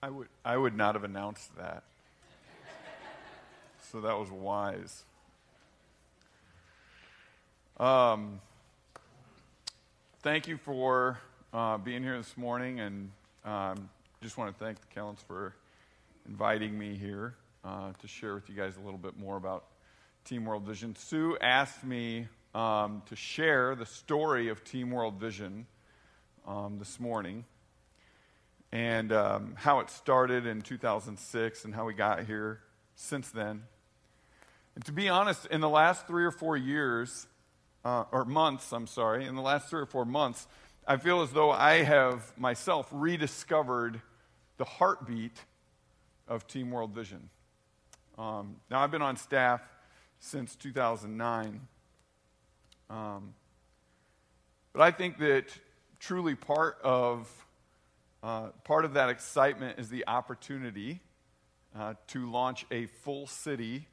I would, I would not have announced that. so that was wise. Um, thank you for uh, being here this morning, and um, just want to thank the Kellens for inviting me here uh, to share with you guys a little bit more about Team World Vision. Sue asked me um, to share the story of Team World Vision um, this morning and um, how it started in 2006 and how we got here since then. And to be honest, in the last three or four years, uh, or months, I'm sorry, in the last three or four months, I feel as though I have myself rediscovered the heartbeat of Team World Vision. Um, now, I've been on staff since 2009. Um, but I think that truly part of uh, part of that excitement is the opportunity uh, to launch a full city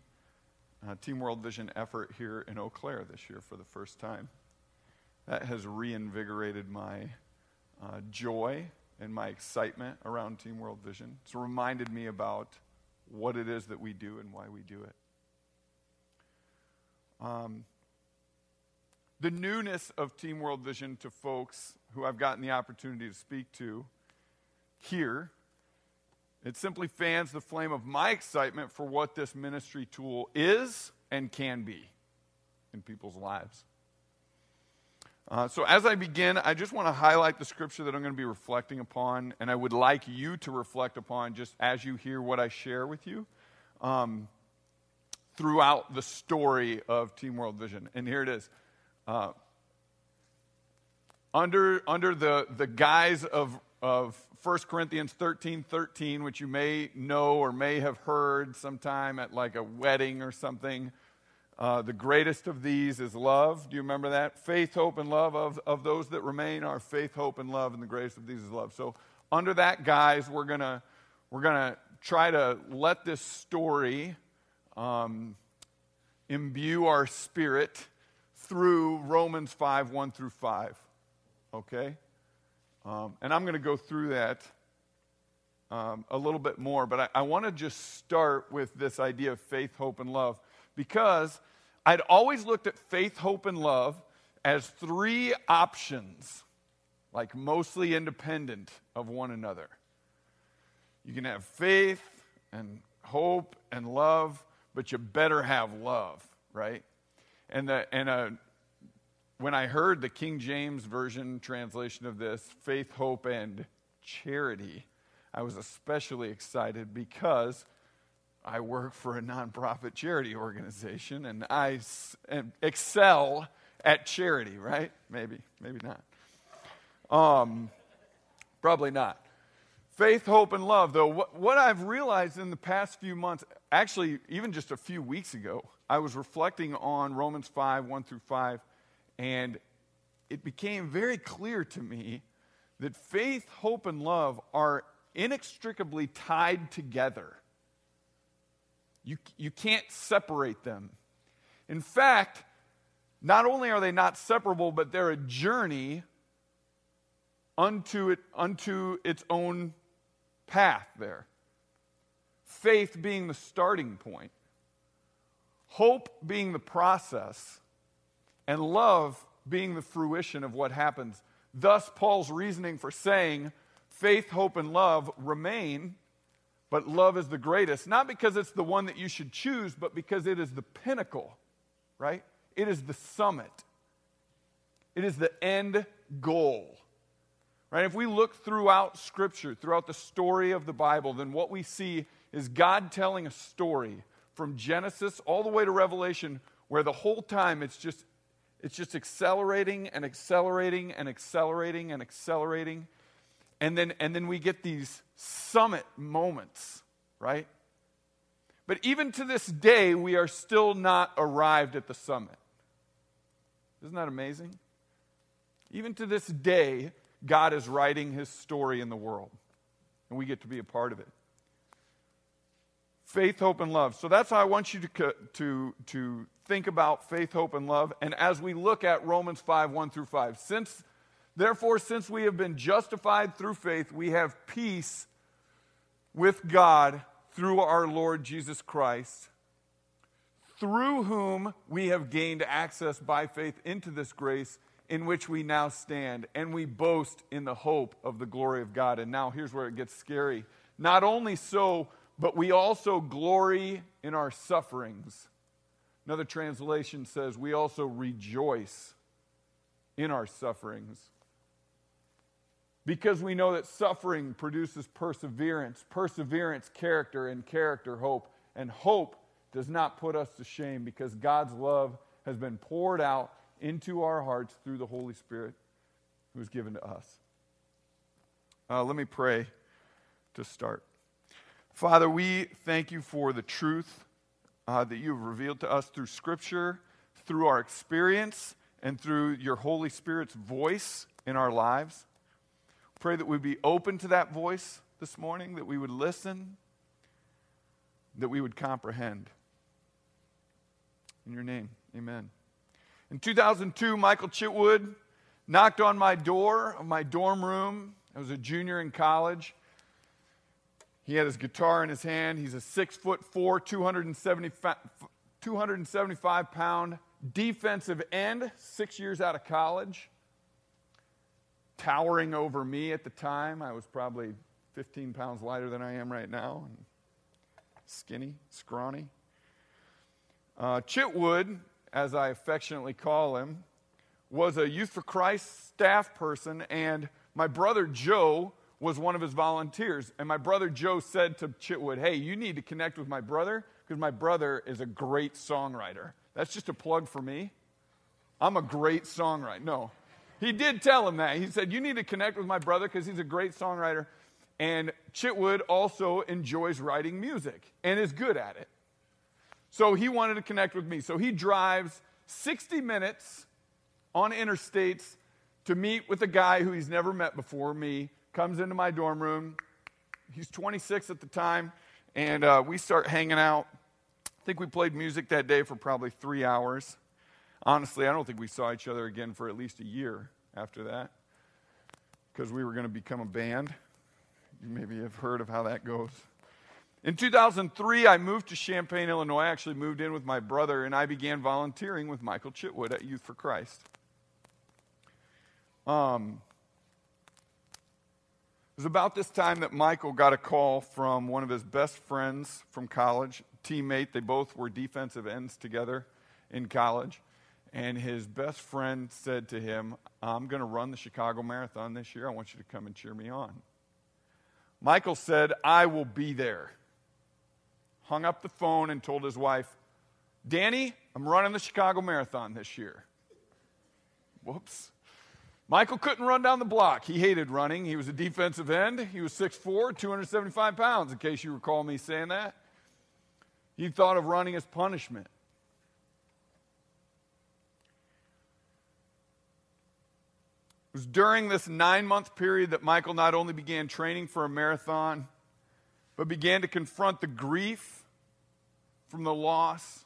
uh, Team World Vision effort here in Eau Claire this year for the first time. That has reinvigorated my uh, joy and my excitement around Team World Vision. It's reminded me about what it is that we do and why we do it. Um, the newness of Team World Vision to folks who I've gotten the opportunity to speak to here. It simply fans the flame of my excitement for what this ministry tool is and can be in people's lives. Uh, so, as I begin, I just want to highlight the scripture that I'm going to be reflecting upon, and I would like you to reflect upon just as you hear what I share with you um, throughout the story of Team World Vision. And here it is. Uh, under, under the, the guise of of 1 Corinthians 13 13, which you may know or may have heard sometime at like a wedding or something. Uh, the greatest of these is love. Do you remember that? Faith, hope, and love of, of those that remain are faith, hope, and love, and the greatest of these is love. So, under that, guys, we're going to we're gonna try to let this story um, imbue our spirit through Romans 5 1 through 5. Okay? Um, and I'm going to go through that um, a little bit more, but I, I want to just start with this idea of faith, hope, and love because I'd always looked at faith, hope, and love as three options, like mostly independent of one another. You can have faith and hope and love, but you better have love, right? And, the, and a, when I heard the King James Version translation of this, faith, hope, and charity, I was especially excited because I work for a nonprofit charity organization and I excel at charity, right? Maybe, maybe not. Um, probably not. Faith, hope, and love, though, what, what I've realized in the past few months, actually, even just a few weeks ago, I was reflecting on Romans 5 1 through 5 and it became very clear to me that faith, hope, and love are inextricably tied together. You, you can't separate them. In fact, not only are they not separable, but they're a journey unto, it, unto its own path there. Faith being the starting point, hope being the process, and love being the fruition of what happens. Thus, Paul's reasoning for saying faith, hope, and love remain, but love is the greatest. Not because it's the one that you should choose, but because it is the pinnacle, right? It is the summit, it is the end goal. Right? If we look throughout Scripture, throughout the story of the Bible, then what we see is God telling a story from Genesis all the way to Revelation, where the whole time it's just it's just accelerating and accelerating and accelerating and accelerating. And then, and then we get these summit moments, right? But even to this day, we are still not arrived at the summit. Isn't that amazing? Even to this day, God is writing his story in the world, and we get to be a part of it. Faith, hope, and love. So that's how I want you to, to, to think about faith, hope, and love. And as we look at Romans 5 1 through 5, since, therefore, since we have been justified through faith, we have peace with God through our Lord Jesus Christ, through whom we have gained access by faith into this grace in which we now stand, and we boast in the hope of the glory of God. And now here's where it gets scary. Not only so, but we also glory in our sufferings. Another translation says, we also rejoice in our sufferings. Because we know that suffering produces perseverance, perseverance, character, and character, hope. And hope does not put us to shame because God's love has been poured out into our hearts through the Holy Spirit who is given to us. Uh, let me pray to start. Father, we thank you for the truth uh, that you've revealed to us through Scripture, through our experience, and through your Holy Spirit's voice in our lives. Pray that we'd be open to that voice this morning, that we would listen, that we would comprehend. In your name, amen. In 2002, Michael Chitwood knocked on my door of my dorm room. I was a junior in college. He had his guitar in his hand. He's a six foot four, 275, 275 pound defensive end, six years out of college, towering over me at the time. I was probably 15 pounds lighter than I am right now, and skinny, scrawny. Uh, Chitwood as I affectionately call him, was a Youth for Christ staff person, and my brother Joe was one of his volunteers. And my brother Joe said to Chitwood, Hey, you need to connect with my brother because my brother is a great songwriter. That's just a plug for me. I'm a great songwriter. No, he did tell him that. He said, You need to connect with my brother because he's a great songwriter. And Chitwood also enjoys writing music and is good at it. So he wanted to connect with me. So he drives 60 minutes on interstates to meet with a guy who he's never met before, me, comes into my dorm room. He's 26 at the time, and uh, we start hanging out. I think we played music that day for probably three hours. Honestly, I don't think we saw each other again for at least a year after that because we were going to become a band. You maybe have heard of how that goes. In 2003, I moved to Champaign, Illinois. I actually moved in with my brother, and I began volunteering with Michael Chitwood at Youth for Christ. Um, it was about this time that Michael got a call from one of his best friends from college, teammate. They both were defensive ends together in college. And his best friend said to him, I'm going to run the Chicago Marathon this year. I want you to come and cheer me on. Michael said, I will be there hung up the phone and told his wife, Danny, I'm running the Chicago Marathon this year. Whoops. Michael couldn't run down the block. He hated running. He was a defensive end. He was 6'4, 275 pounds, in case you recall me saying that. He thought of running as punishment. It was during this nine month period that Michael not only began training for a marathon, but began to confront the grief from the loss,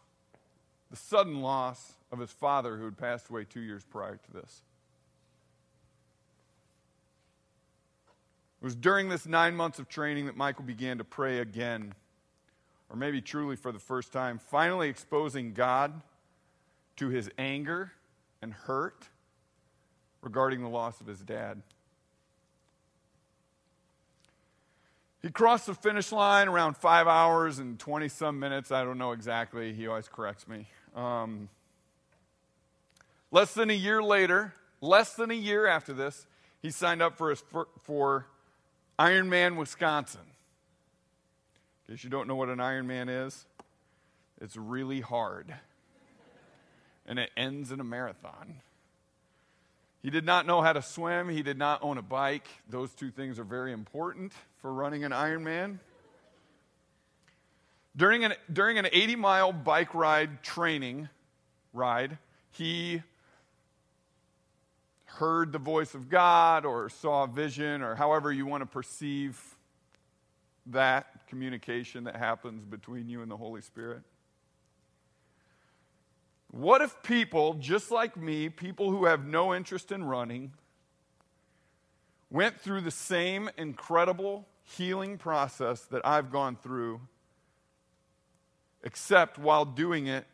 the sudden loss of his father who had passed away two years prior to this. It was during this nine months of training that Michael began to pray again, or maybe truly for the first time, finally exposing God to his anger and hurt regarding the loss of his dad. He crossed the finish line around five hours and 20 some minutes. I don't know exactly. He always corrects me. Um, less than a year later, less than a year after this, he signed up for, his, for, for Ironman Wisconsin. In case you don't know what an Ironman is, it's really hard. And it ends in a marathon. He did not know how to swim. He did not own a bike. Those two things are very important for running an Ironman. During an, during an 80 mile bike ride training ride, he heard the voice of God or saw a vision or however you want to perceive that communication that happens between you and the Holy Spirit. What if people, just like me, people who have no interest in running, went through the same incredible healing process that I've gone through, except while doing it,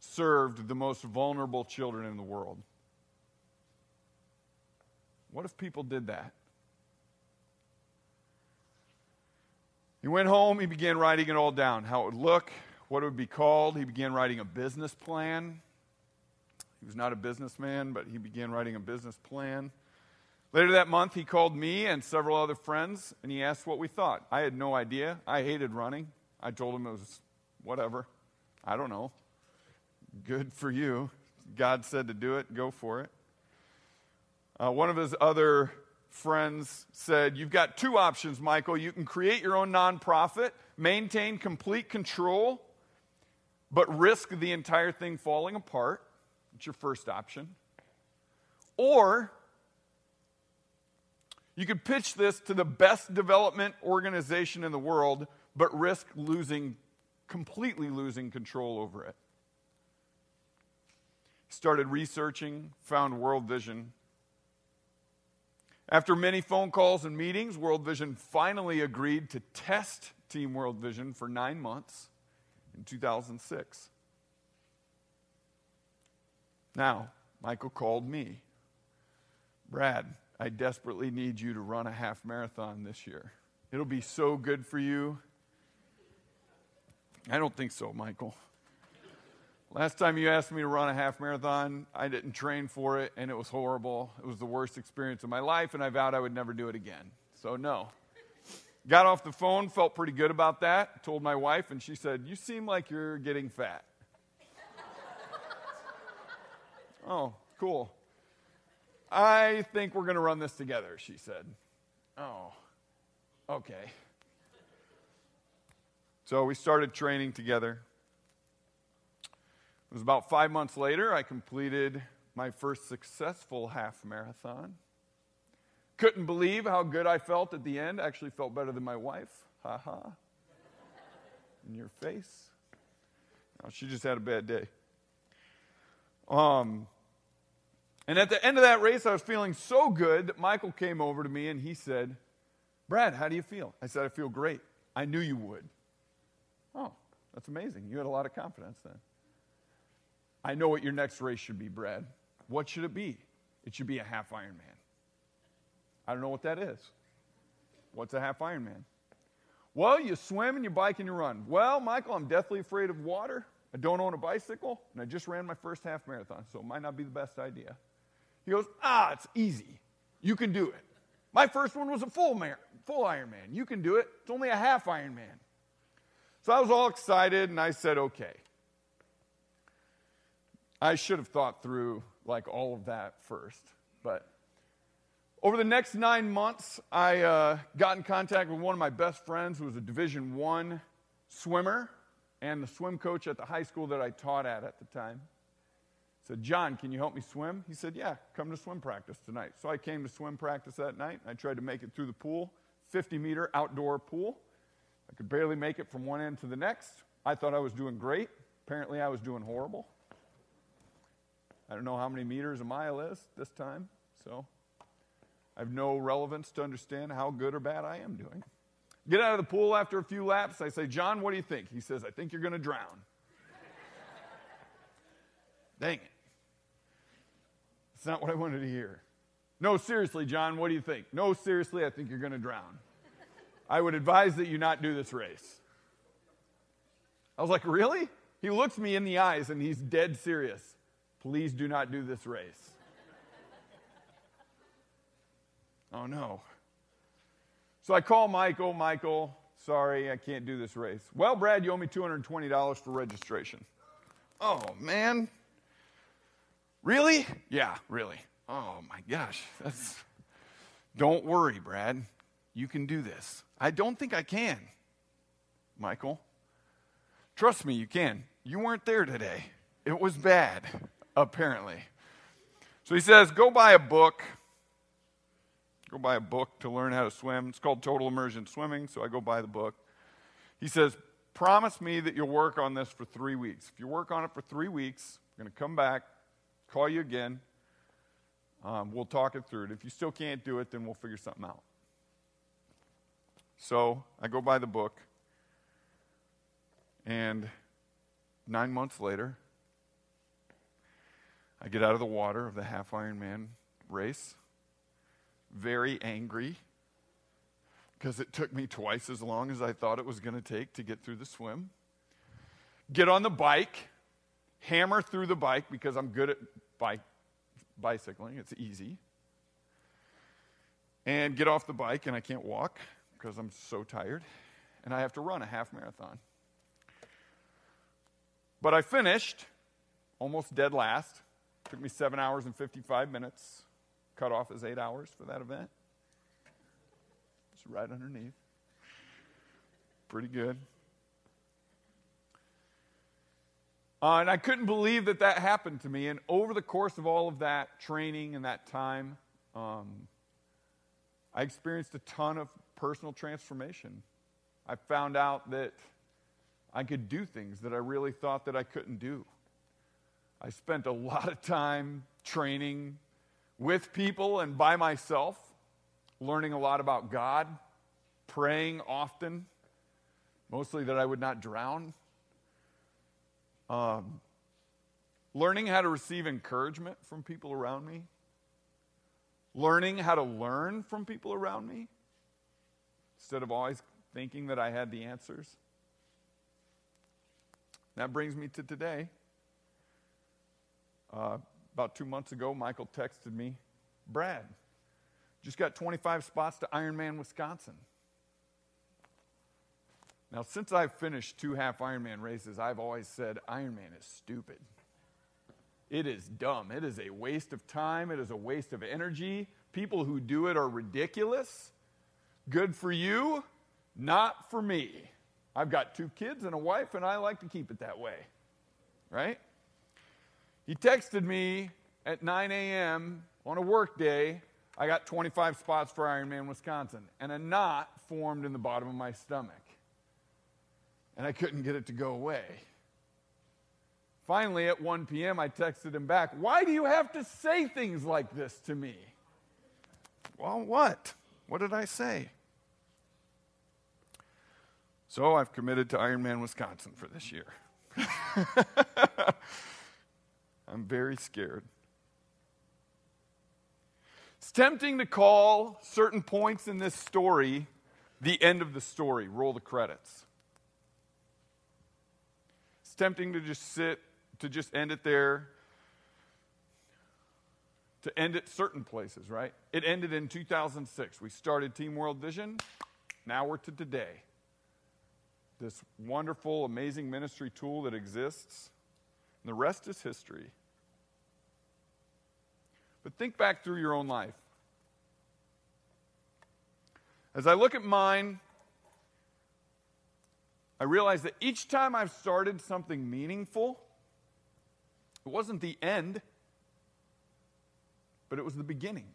served the most vulnerable children in the world. What if people did that? He went home, he began writing it all down how it would look, what it would be called. He began writing a business plan. He was not a businessman, but he began writing a business plan. Later that month, he called me and several other friends, and he asked what we thought. I had no idea. I hated running. I told him it was whatever. I don't know. Good for you. God said to do it, go for it. Uh, one of his other friends said, You've got two options, Michael. You can create your own nonprofit, maintain complete control, but risk the entire thing falling apart. It's your first option. Or you could pitch this to the best development organization in the world, but risk losing, completely losing control over it. Started researching, found World Vision. After many phone calls and meetings, World Vision finally agreed to test Team World Vision for nine months in 2006. Now, Michael called me. Brad, I desperately need you to run a half marathon this year. It'll be so good for you. I don't think so, Michael. Last time you asked me to run a half marathon, I didn't train for it, and it was horrible. It was the worst experience of my life, and I vowed I would never do it again. So, no. Got off the phone, felt pretty good about that. Told my wife, and she said, You seem like you're getting fat. oh, cool. I think we're going to run this together, she said. Oh, okay. So we started training together. It was about five months later, I completed my first successful half marathon. Couldn't believe how good I felt at the end. I Actually, felt better than my wife. Ha ha. In your face. No, she just had a bad day. Um, and at the end of that race, I was feeling so good that Michael came over to me and he said, Brad, how do you feel? I said, I feel great. I knew you would. Oh, that's amazing. You had a lot of confidence then. I know what your next race should be, Brad. What should it be? It should be a half Ironman. I don't know what that is. What's a half Ironman? Well, you swim and you bike and you run. Well, Michael, I'm deathly afraid of water. I don't own a bicycle, and I just ran my first half marathon, so it might not be the best idea. He goes, Ah, it's easy. You can do it. My first one was a full, mar- full Ironman. You can do it. It's only a half Ironman. So I was all excited and I said, Okay. I should have thought through like all of that first. But over the next nine months, I uh, got in contact with one of my best friends who was a Division One swimmer and the swim coach at the high school that I taught at at the time said, John, can you help me swim? He said, Yeah, come to swim practice tonight. So I came to swim practice that night. I tried to make it through the pool, 50 meter outdoor pool. I could barely make it from one end to the next. I thought I was doing great. Apparently, I was doing horrible. I don't know how many meters a mile is this time, so I have no relevance to understand how good or bad I am doing. Get out of the pool after a few laps. I say, John, what do you think? He says, I think you're going to drown. Dang it. It's not what I wanted to hear. No, seriously, John, what do you think? No, seriously, I think you're going to drown. I would advise that you not do this race. I was like, Really? He looks me in the eyes and he's dead serious. Please do not do this race. oh, no. So I call Michael. Michael, sorry, I can't do this race. Well, Brad, you owe me $220 for registration. Oh, man. Really? Yeah, really. Oh my gosh. That's Don't worry, Brad. You can do this. I don't think I can. Michael. Trust me, you can. You weren't there today. It was bad, apparently. So he says, go buy a book. Go buy a book to learn how to swim. It's called Total Immersion Swimming, so I go buy the book. He says, promise me that you'll work on this for three weeks. If you work on it for three weeks, I'm going to come back, call you again. Um, we'll talk it through. If you still can't do it, then we'll figure something out. So I go buy the book, and nine months later, I get out of the water of the half Ironman race, very angry because it took me twice as long as I thought it was going to take to get through the swim. Get on the bike, hammer through the bike because I'm good at bike, bicycling, it's easy. And get off the bike, and I can't walk because I'm so tired, and I have to run a half marathon. But I finished almost dead last. Took me seven hours and 55 minutes, cut off as eight hours for that event. It's right underneath. Pretty good. Uh, and I couldn't believe that that happened to me. And over the course of all of that training and that time, um, I experienced a ton of personal transformation. I found out that I could do things that I really thought that I couldn't do. I spent a lot of time training with people and by myself, learning a lot about God, praying often, mostly that I would not drown. Um, learning how to receive encouragement from people around me, learning how to learn from people around me instead of always thinking that I had the answers. That brings me to today. Uh, about two months ago, Michael texted me, Brad, just got 25 spots to Ironman Wisconsin. Now, since I've finished two half Ironman races, I've always said Ironman is stupid. It is dumb. It is a waste of time. It is a waste of energy. People who do it are ridiculous. Good for you, not for me. I've got two kids and a wife, and I like to keep it that way. Right? He texted me at 9 a.m. on a work day. I got 25 spots for Ironman Wisconsin, and a knot formed in the bottom of my stomach. And I couldn't get it to go away. Finally, at 1 p.m., I texted him back, Why do you have to say things like this to me? Well, what? What did I say? So I've committed to Ironman Wisconsin for this year. I'm very scared. It's tempting to call certain points in this story the end of the story, roll the credits. It's tempting to just sit, to just end it there, to end it certain places, right? It ended in 2006. We started Team World Vision. Now we're to today. This wonderful, amazing ministry tool that exists. And the rest is history. But think back through your own life. As I look at mine, I realize that each time I've started something meaningful, it wasn't the end, but it was the beginning.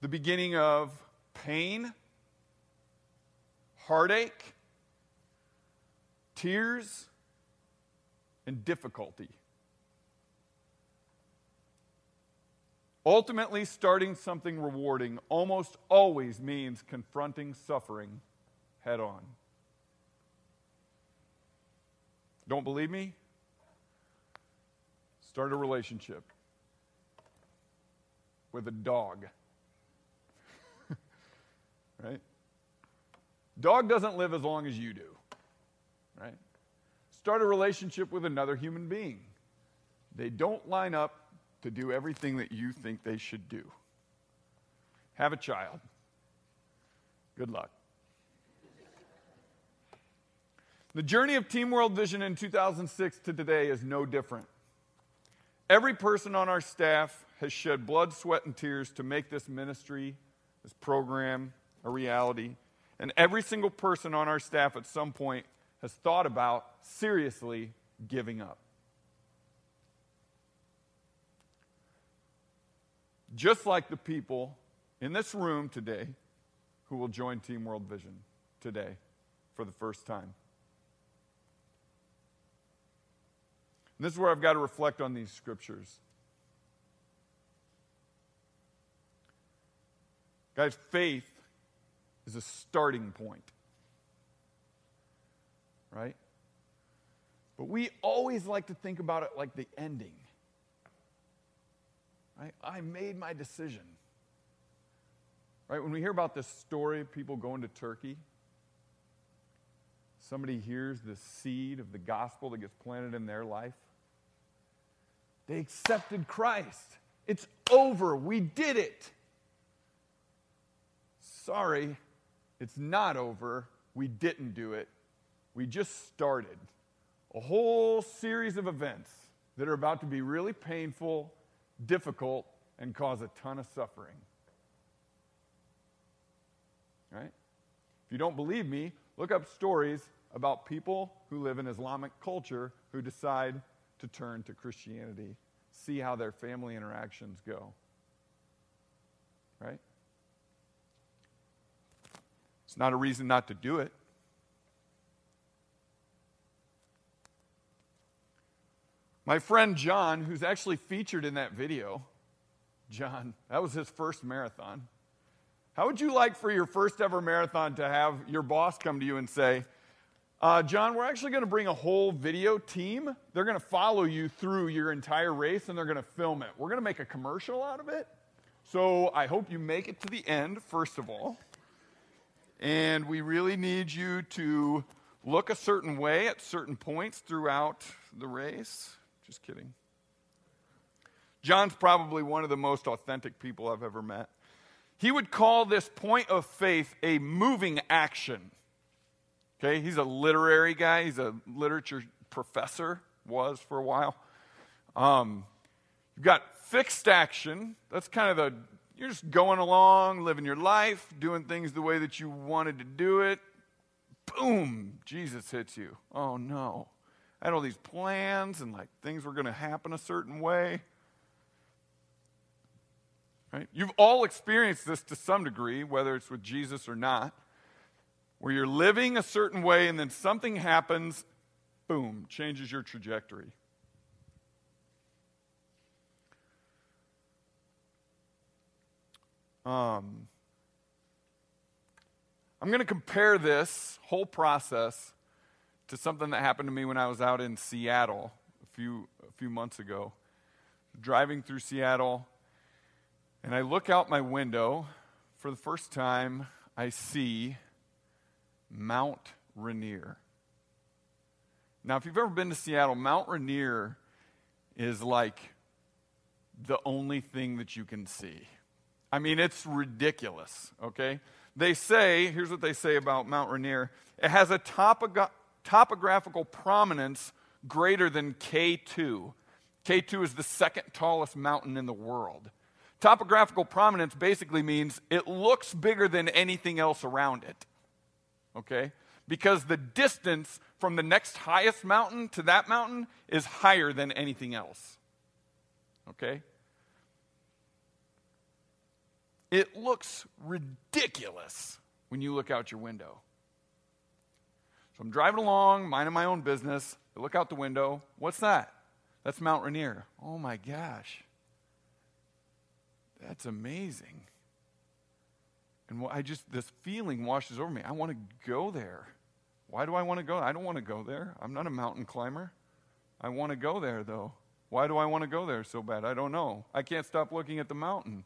The beginning of pain, heartache, tears, and difficulty. Ultimately, starting something rewarding almost always means confronting suffering head on. Don't believe me? Start a relationship with a dog. right? Dog doesn't live as long as you do. Start a relationship with another human being. They don't line up to do everything that you think they should do. Have a child. Good luck. The journey of Team World Vision in 2006 to today is no different. Every person on our staff has shed blood, sweat, and tears to make this ministry, this program, a reality. And every single person on our staff at some point has thought about seriously giving up. Just like the people in this room today who will join Team World Vision today for the first time. And this is where I've got to reflect on these scriptures. Guys, faith is a starting point. Right? But we always like to think about it like the ending. Right? I made my decision. Right? When we hear about this story of people going to Turkey, somebody hears the seed of the gospel that gets planted in their life. They accepted Christ. It's over. We did it. Sorry, it's not over. We didn't do it. We just started a whole series of events that are about to be really painful, difficult, and cause a ton of suffering. Right? If you don't believe me, look up stories about people who live in Islamic culture who decide to turn to Christianity. See how their family interactions go. Right? It's not a reason not to do it. My friend John, who's actually featured in that video, John, that was his first marathon. How would you like for your first ever marathon to have your boss come to you and say, uh, John, we're actually going to bring a whole video team. They're going to follow you through your entire race and they're going to film it. We're going to make a commercial out of it. So I hope you make it to the end, first of all. And we really need you to look a certain way at certain points throughout the race. Just kidding. John's probably one of the most authentic people I've ever met. He would call this point of faith a moving action. Okay, he's a literary guy, he's a literature professor, was for a while. Um, you've got fixed action. That's kind of the, you're just going along, living your life, doing things the way that you wanted to do it. Boom, Jesus hits you. Oh no. I had all these plans and like things were going to happen a certain way. Right? You've all experienced this to some degree, whether it's with Jesus or not, where you're living a certain way and then something happens, boom, changes your trajectory. Um, I'm going to compare this whole process to something that happened to me when I was out in Seattle a few, a few months ago. Driving through Seattle, and I look out my window. For the first time, I see Mount Rainier. Now, if you've ever been to Seattle, Mount Rainier is like the only thing that you can see. I mean, it's ridiculous, okay? They say, here's what they say about Mount Rainier it has a topogra- topographical prominence greater than K2. K2 is the second tallest mountain in the world. Topographical prominence basically means it looks bigger than anything else around it. Okay? Because the distance from the next highest mountain to that mountain is higher than anything else. Okay? It looks ridiculous when you look out your window. So I'm driving along, minding my own business. I look out the window. What's that? That's Mount Rainier. Oh my gosh. That's amazing. And I just, this feeling washes over me. I want to go there. Why do I want to go? I don't want to go there. I'm not a mountain climber. I want to go there, though. Why do I want to go there so bad? I don't know. I can't stop looking at the mountain.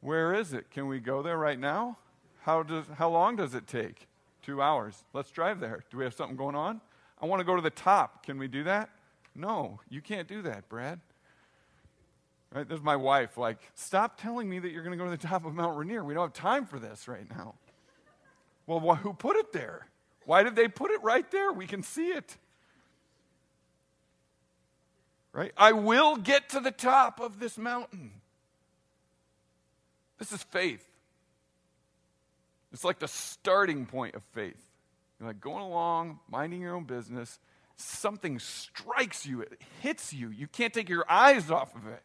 Where is it? Can we go there right now? How, does, how long does it take? Two hours. Let's drive there. Do we have something going on? I want to go to the top. Can we do that? No, you can't do that, Brad. Right? There's my wife, like, stop telling me that you're going to go to the top of Mount Rainier. We don't have time for this right now. Well, wh- who put it there? Why did they put it right there? We can see it. Right? I will get to the top of this mountain. This is faith. It's like the starting point of faith. You're like going along, minding your own business. Something strikes you, it hits you. You can't take your eyes off of it.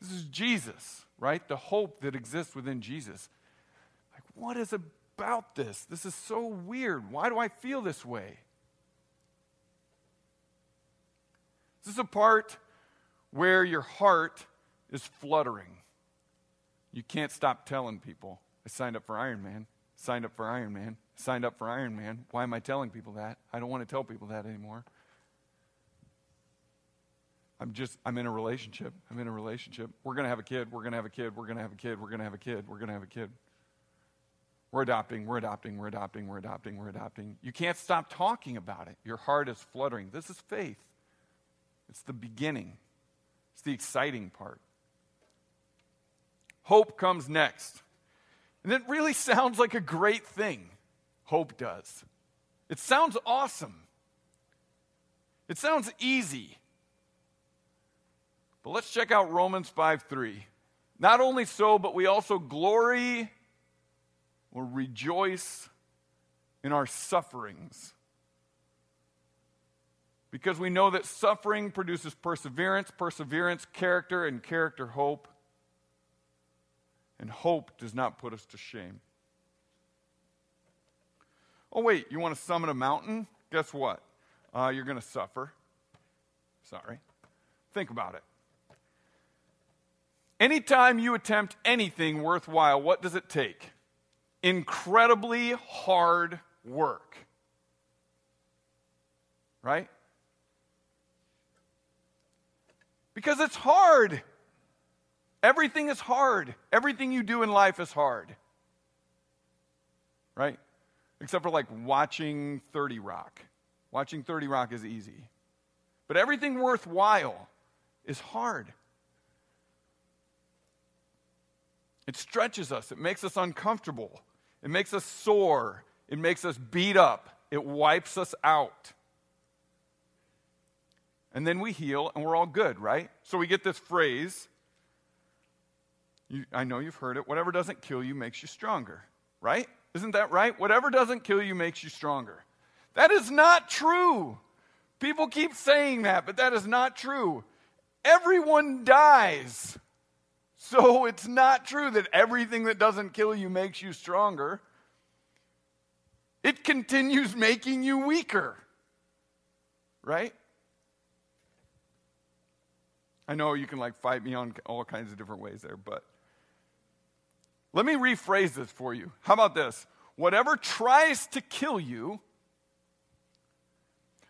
This is Jesus, right? The hope that exists within Jesus. Like, what is about this? This is so weird. Why do I feel this way? This is a part where your heart is fluttering. You can't stop telling people, I signed up for Ironman, signed up for Ironman, signed up for Ironman. Why am I telling people that? I don't want to tell people that anymore. I'm just, I'm in a relationship. I'm in a relationship. We're going to have a kid. We're going to have a kid. We're going to have a kid. We're going to have a kid. We're going to have a kid. We're adopting, we're adopting, we're adopting, we're adopting, we're adopting. You can't stop talking about it. Your heart is fluttering. This is faith. It's the beginning, it's the exciting part. Hope comes next. And it really sounds like a great thing. Hope does. It sounds awesome. It sounds easy. But let's check out Romans 5 3. Not only so, but we also glory or rejoice in our sufferings. Because we know that suffering produces perseverance, perseverance, character, and character, hope. And hope does not put us to shame. Oh, wait, you want to summit a mountain? Guess what? Uh, you're going to suffer. Sorry. Think about it. Anytime you attempt anything worthwhile, what does it take? Incredibly hard work. Right? Because it's hard. Everything is hard. Everything you do in life is hard. Right? Except for like watching 30 Rock. Watching 30 Rock is easy. But everything worthwhile is hard. It stretches us, it makes us uncomfortable, it makes us sore, it makes us beat up, it wipes us out. And then we heal and we're all good, right? So we get this phrase. You, I know you've heard it. Whatever doesn't kill you makes you stronger, right? Isn't that right? Whatever doesn't kill you makes you stronger. That is not true. People keep saying that, but that is not true. Everyone dies. So it's not true that everything that doesn't kill you makes you stronger. It continues making you weaker. Right? I know you can like fight me on all kinds of different ways there, but let me rephrase this for you. How about this? Whatever tries to kill you,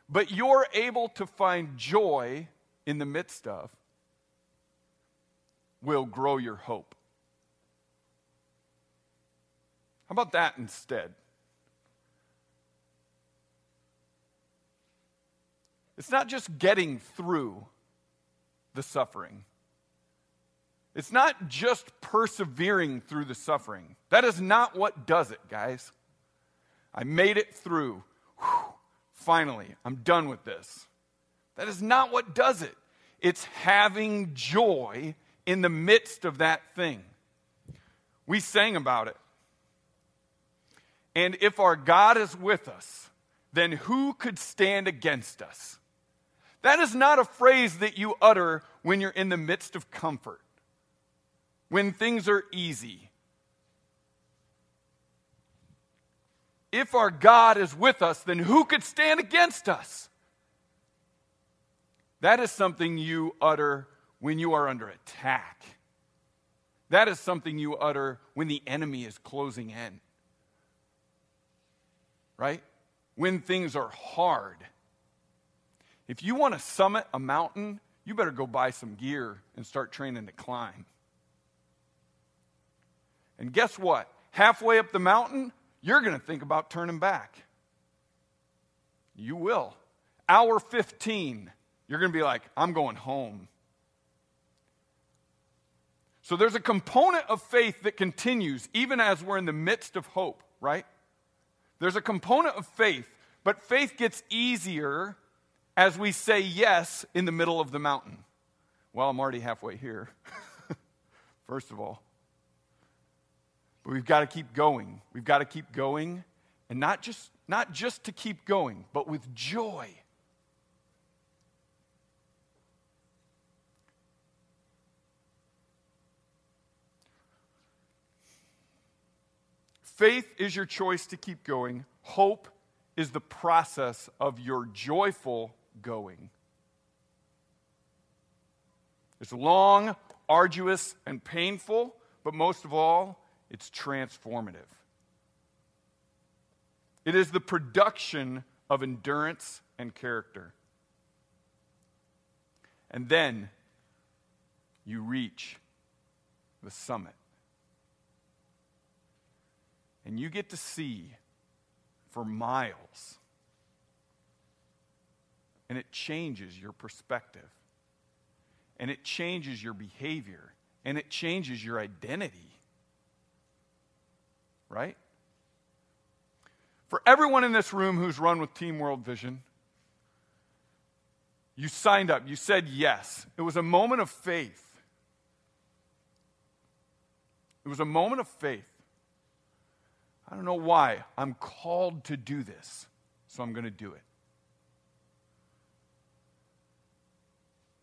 but you're able to find joy in the midst of, will grow your hope. How about that instead? It's not just getting through the suffering. It's not just persevering through the suffering. That is not what does it, guys. I made it through. Whew. Finally, I'm done with this. That is not what does it. It's having joy in the midst of that thing. We sang about it. And if our God is with us, then who could stand against us? That is not a phrase that you utter when you're in the midst of comfort, when things are easy. If our God is with us, then who could stand against us? That is something you utter when you are under attack. That is something you utter when the enemy is closing in. Right? When things are hard. If you want to summit a mountain, you better go buy some gear and start training to climb. And guess what? Halfway up the mountain, you're going to think about turning back. You will. Hour 15, you're going to be like, I'm going home. So there's a component of faith that continues even as we're in the midst of hope, right? There's a component of faith, but faith gets easier as we say yes in the middle of the mountain. Well, I'm already halfway here, first of all. But we've got to keep going. We've got to keep going, and not just, not just to keep going, but with joy. Faith is your choice to keep going. Hope is the process of your joyful going. It's long, arduous, and painful, but most of all, it's transformative. It is the production of endurance and character. And then you reach the summit. And you get to see for miles. And it changes your perspective. And it changes your behavior. And it changes your identity. Right? For everyone in this room who's run with Team World Vision, you signed up. You said yes. It was a moment of faith. It was a moment of faith. I don't know why. I'm called to do this, so I'm going to do it.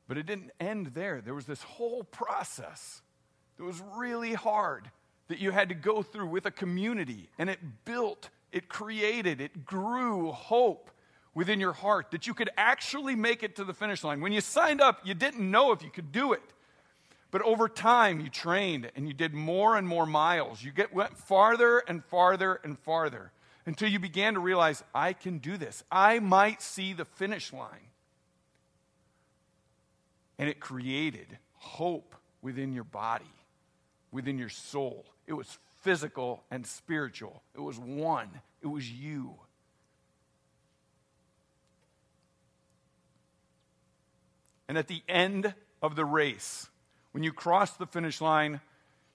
But it didn't end there. There was this whole process that was really hard that you had to go through with a community, and it built, it created, it grew hope within your heart that you could actually make it to the finish line. When you signed up, you didn't know if you could do it. But over time, you trained and you did more and more miles. You get, went farther and farther and farther until you began to realize, I can do this. I might see the finish line. And it created hope within your body, within your soul. It was physical and spiritual, it was one, it was you. And at the end of the race, when you cross the finish line,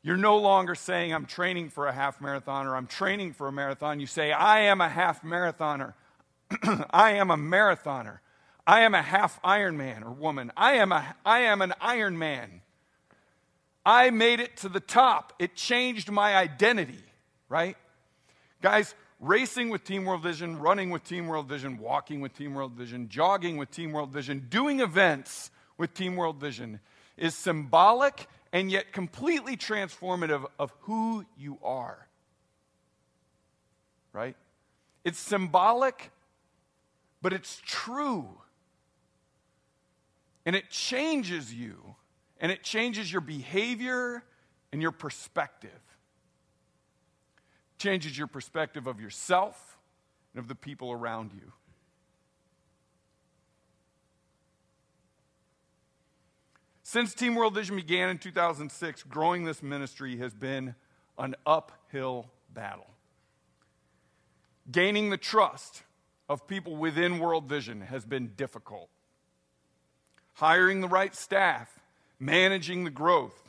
you're no longer saying, I'm training for a half marathon or I'm training for a marathon. You say, I am a half marathoner. I am a marathoner. I am a half Ironman or woman. I am, a, I am an Iron Man. I made it to the top. It changed my identity, right? Guys, racing with Team World Vision, running with Team World Vision, walking with Team World Vision, jogging with Team World Vision, doing events with Team World Vision is symbolic and yet completely transformative of who you are. Right? It's symbolic, but it's true. And it changes you, and it changes your behavior and your perspective. Changes your perspective of yourself and of the people around you. Since Team World Vision began in 2006, growing this ministry has been an uphill battle. Gaining the trust of people within World Vision has been difficult. Hiring the right staff, managing the growth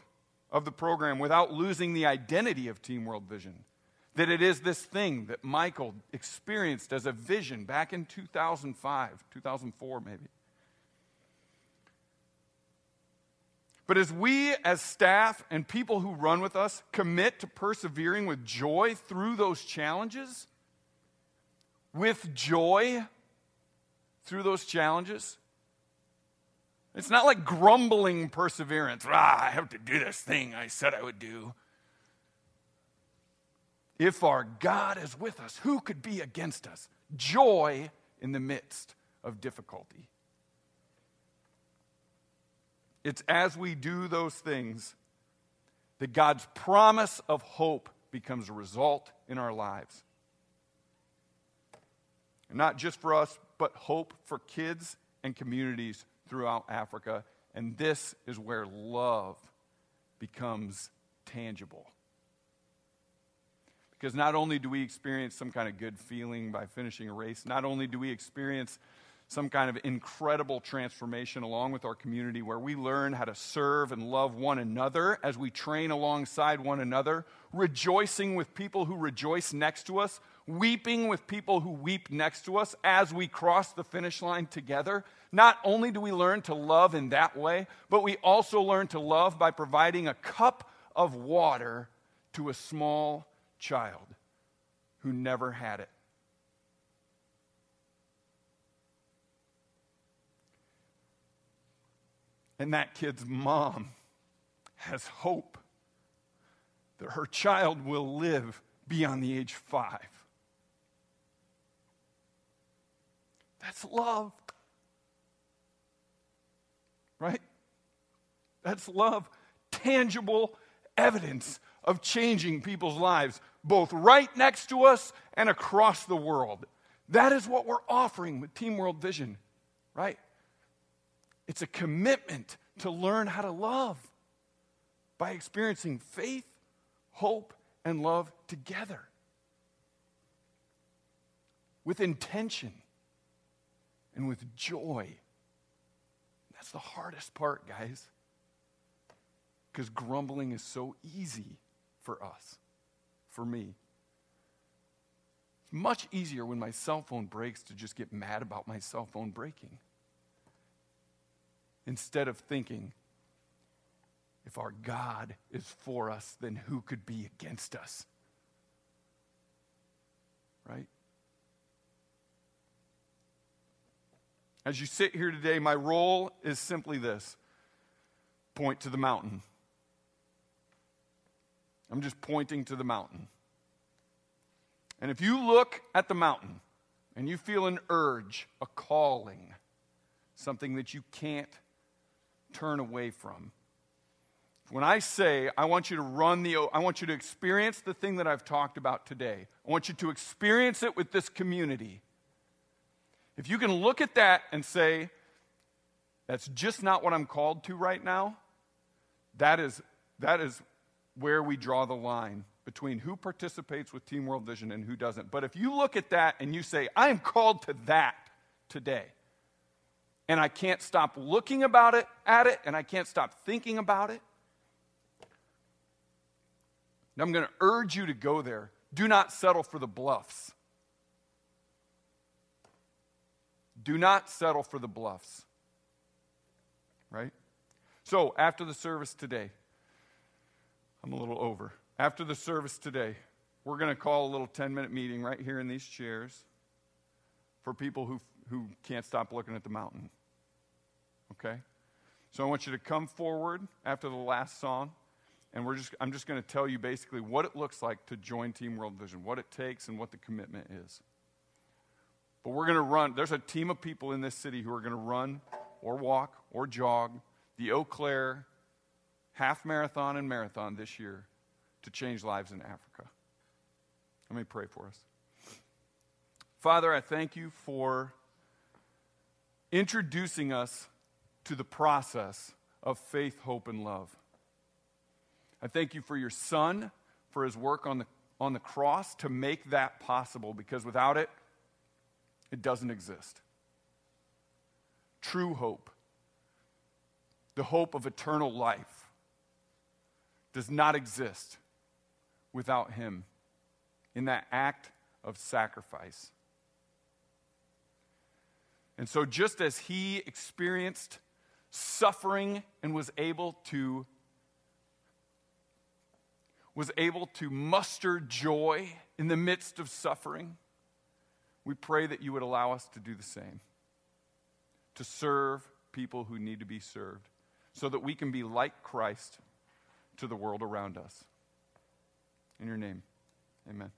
of the program without losing the identity of Team World Vision. That it is this thing that Michael experienced as a vision back in 2005, 2004 maybe. But as we, as staff and people who run with us, commit to persevering with joy through those challenges, with joy through those challenges, it's not like grumbling perseverance. Ah, I have to do this thing I said I would do. If our God is with us, who could be against us? Joy in the midst of difficulty. It's as we do those things that God's promise of hope becomes a result in our lives. And not just for us, but hope for kids and communities throughout Africa. And this is where love becomes tangible. Because not only do we experience some kind of good feeling by finishing a race, not only do we experience some kind of incredible transformation along with our community where we learn how to serve and love one another as we train alongside one another, rejoicing with people who rejoice next to us, weeping with people who weep next to us as we cross the finish line together. Not only do we learn to love in that way, but we also learn to love by providing a cup of water to a small child who never had it. And that kid's mom has hope that her child will live beyond the age five. That's love. Right? That's love, tangible evidence of changing people's lives, both right next to us and across the world. That is what we're offering with Team World Vision, right? It's a commitment to learn how to love by experiencing faith, hope, and love together with intention and with joy. That's the hardest part, guys. Because grumbling is so easy for us, for me. It's much easier when my cell phone breaks to just get mad about my cell phone breaking. Instead of thinking, if our God is for us, then who could be against us? Right? As you sit here today, my role is simply this point to the mountain. I'm just pointing to the mountain. And if you look at the mountain and you feel an urge, a calling, something that you can't turn away from, when I say I want you to run the, I want you to experience the thing that I've talked about today, I want you to experience it with this community. If you can look at that and say, that's just not what I'm called to right now, that is, that is where we draw the line between who participates with Team World Vision and who doesn't. But if you look at that and you say, I am called to that today, and I can't stop looking about it at it, and I can't stop thinking about it, and I'm going to urge you to go there. Do not settle for the bluffs. Do not settle for the bluffs. Right? So, after the service today, I'm a little over. After the service today, we're going to call a little 10 minute meeting right here in these chairs for people who, who can't stop looking at the mountain. Okay? So I want you to come forward after the last song and we're just, I'm just going to tell you basically what it looks like to join Team World Vision, what it takes, and what the commitment is. But we're going to run, there's a team of people in this city who are going to run or walk or jog the Eau Claire half marathon and marathon this year to change lives in Africa. Let me pray for us. Father, I thank you for introducing us to the process of faith, hope, and love. I thank you for your son, for his work on the, on the cross to make that possible, because without it, it doesn't exist. True hope, the hope of eternal life, does not exist without him in that act of sacrifice. And so, just as he experienced suffering and was able to was able to muster joy in the midst of suffering, we pray that you would allow us to do the same, to serve people who need to be served, so that we can be like Christ to the world around us. In your name, amen.